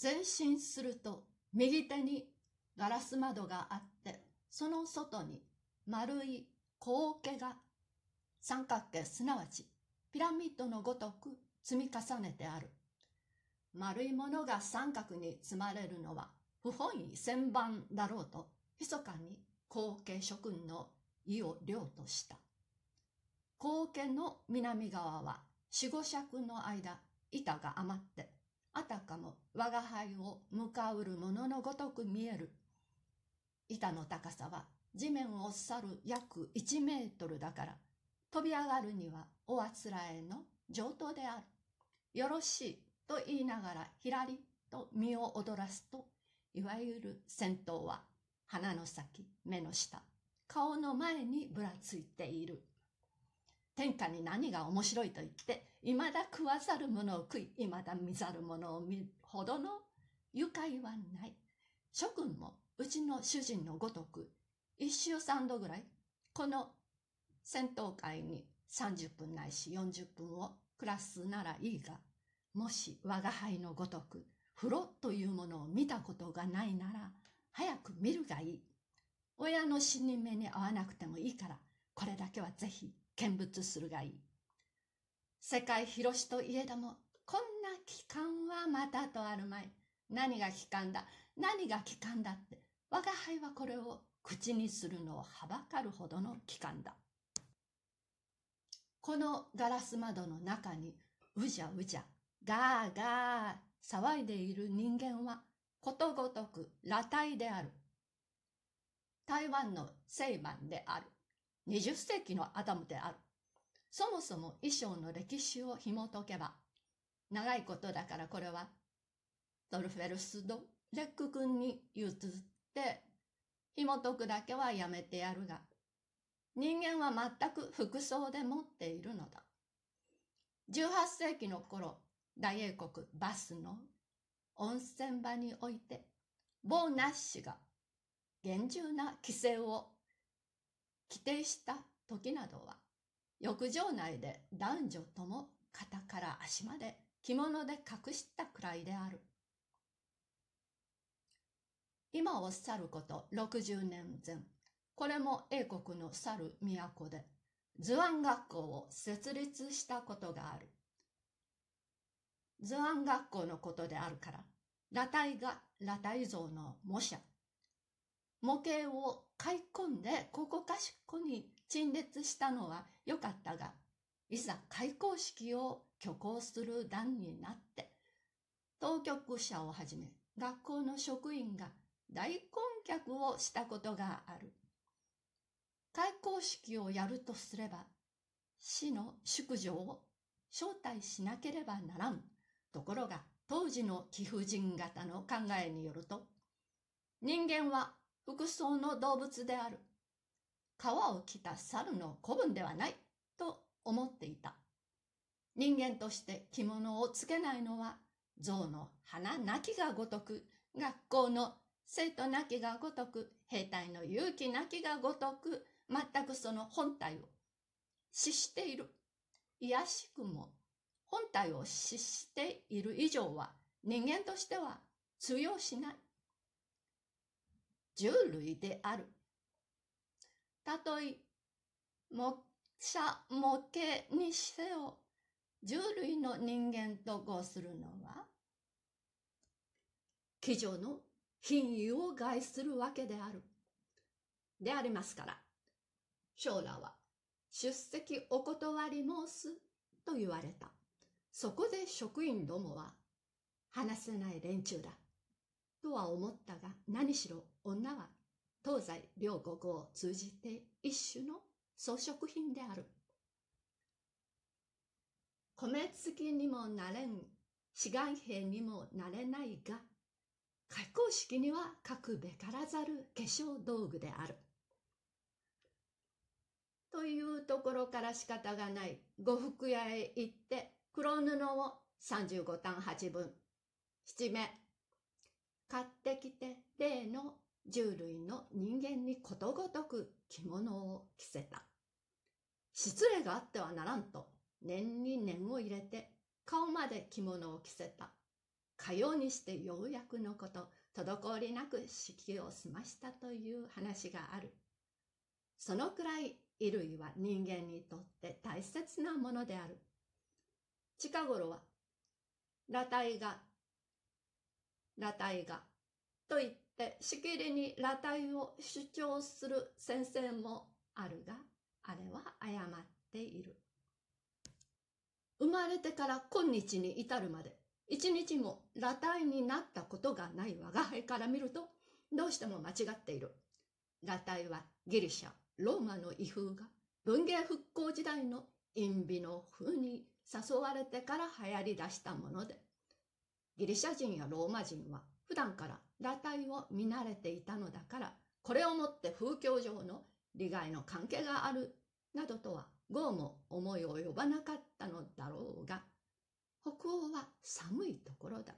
前進すると右手にガラス窓があってその外に丸い小桶が三角形すなわちピラミッドのごとく積み重ねてある。丸いものが三角に積まれるのは不本意旋盤だろうと密かに後家諸君の意を領とした。後家の南側は四五尺の間板が余ってあたかも我が輩を向かうるもののごとく見える。板の高さは地面を去る約1メートルだから飛び上がるにはおあつらえの上等である。よろしいと言いながらひらりと身を踊らすといわゆる戦闘は鼻の先目の下顔の前にぶらついている。天下に何が面白いと言っていまだ食わざる者を食いいまだ見ざる者を見るほどの愉快はない。諸君もうちの主人のごとく一週三度ぐらいこの戦闘会に30分ないし40分を暮らすならいいがもし我が輩のごとく風呂というものを見たことがないなら早く見るがいい。親の死に目に遭わなくてもいいからこれだけはぜひ見物するがいい世界広しといえどもこんな機関はまたとあるまい何が機関だ？何が機関だって我が輩はこれを口にするのをはばかるほどの機関だこのガラス窓の中にうじゃうじゃガーガー騒いでいる人間はことごとく裸体である。台湾の西蛮である。20世紀のアダムである。そもそも衣装の歴史を紐解けば、長いことだからこれは、ドルフェルス・ド・レック君に譲って、紐解くだけはやめてやるが、人間は全く服装で持っているのだ。18世紀の頃、大英国バスの温泉場において、某ナッシュが厳重な規制を規定した時などは、浴場内で男女とも肩から足まで着物で隠したくらいである。今を去ること60年前、これも英国の去る都で、図案学校を設立したことがある。図案学校のことであるから、裸体が裸体像の模写。模型を買い込んでここかしこに陳列したのはよかったが、いざ開校式を挙行する段になって、当局者をはじめ学校の職員が大根客をしたことがある。開校式をやるとすれば、市の宿女を招待しなければならん。ところが当時の貴婦人方の考えによると人間は服装の動物である皮を着た猿の子分ではないと思っていた人間として着物をつけないのは象の花なきがごとく学校の生徒なきがごとく兵隊の勇気なきがごとく全くその本体を死している。いやしくも本体を死している以上は人間としては通用しない。獣類である。たとえ、模写模型にせよ、獣類の人間と号するのは、騎乗の品位を害するわけである。でありますから、将来は出席お断り申すと言われた。そこで職員どもは話せない連中だとは思ったが何しろ女は東西両国を通じて一種の装飾品である。米付きにもなれん志願兵にもなれないが開口式には書くべからざる化粧道具である。というところから仕方がない。呉服屋へ行って黒布を35単8分、七目、買ってきて例の獣類の人間にことごとく着物を着せた。失礼があってはならんと、念に念を入れて顔まで着物を着せた。かようにしてようやくのこと滞りなく式を済ましたという話がある。そのくらい衣類は人間にとって大切なものである。近頃は、裸体が、裸体が、と言ってしきりに裸体を主張する先生もあるが、あれは誤っている。生まれてから今日に至るまで、一日も裸体になったことがない我が輩から見ると、どうしても間違っている。裸体はギリシャ、ローマの異風が文芸復興時代の陰美の風に誘われてから流行り出したもので、ギリシャ人やローマ人は普段から裸体を見慣れていたのだから、これをもって風教上の利害の関係があるなどとは業も思いを呼ばなかったのだろうが、北欧は寒いところだ。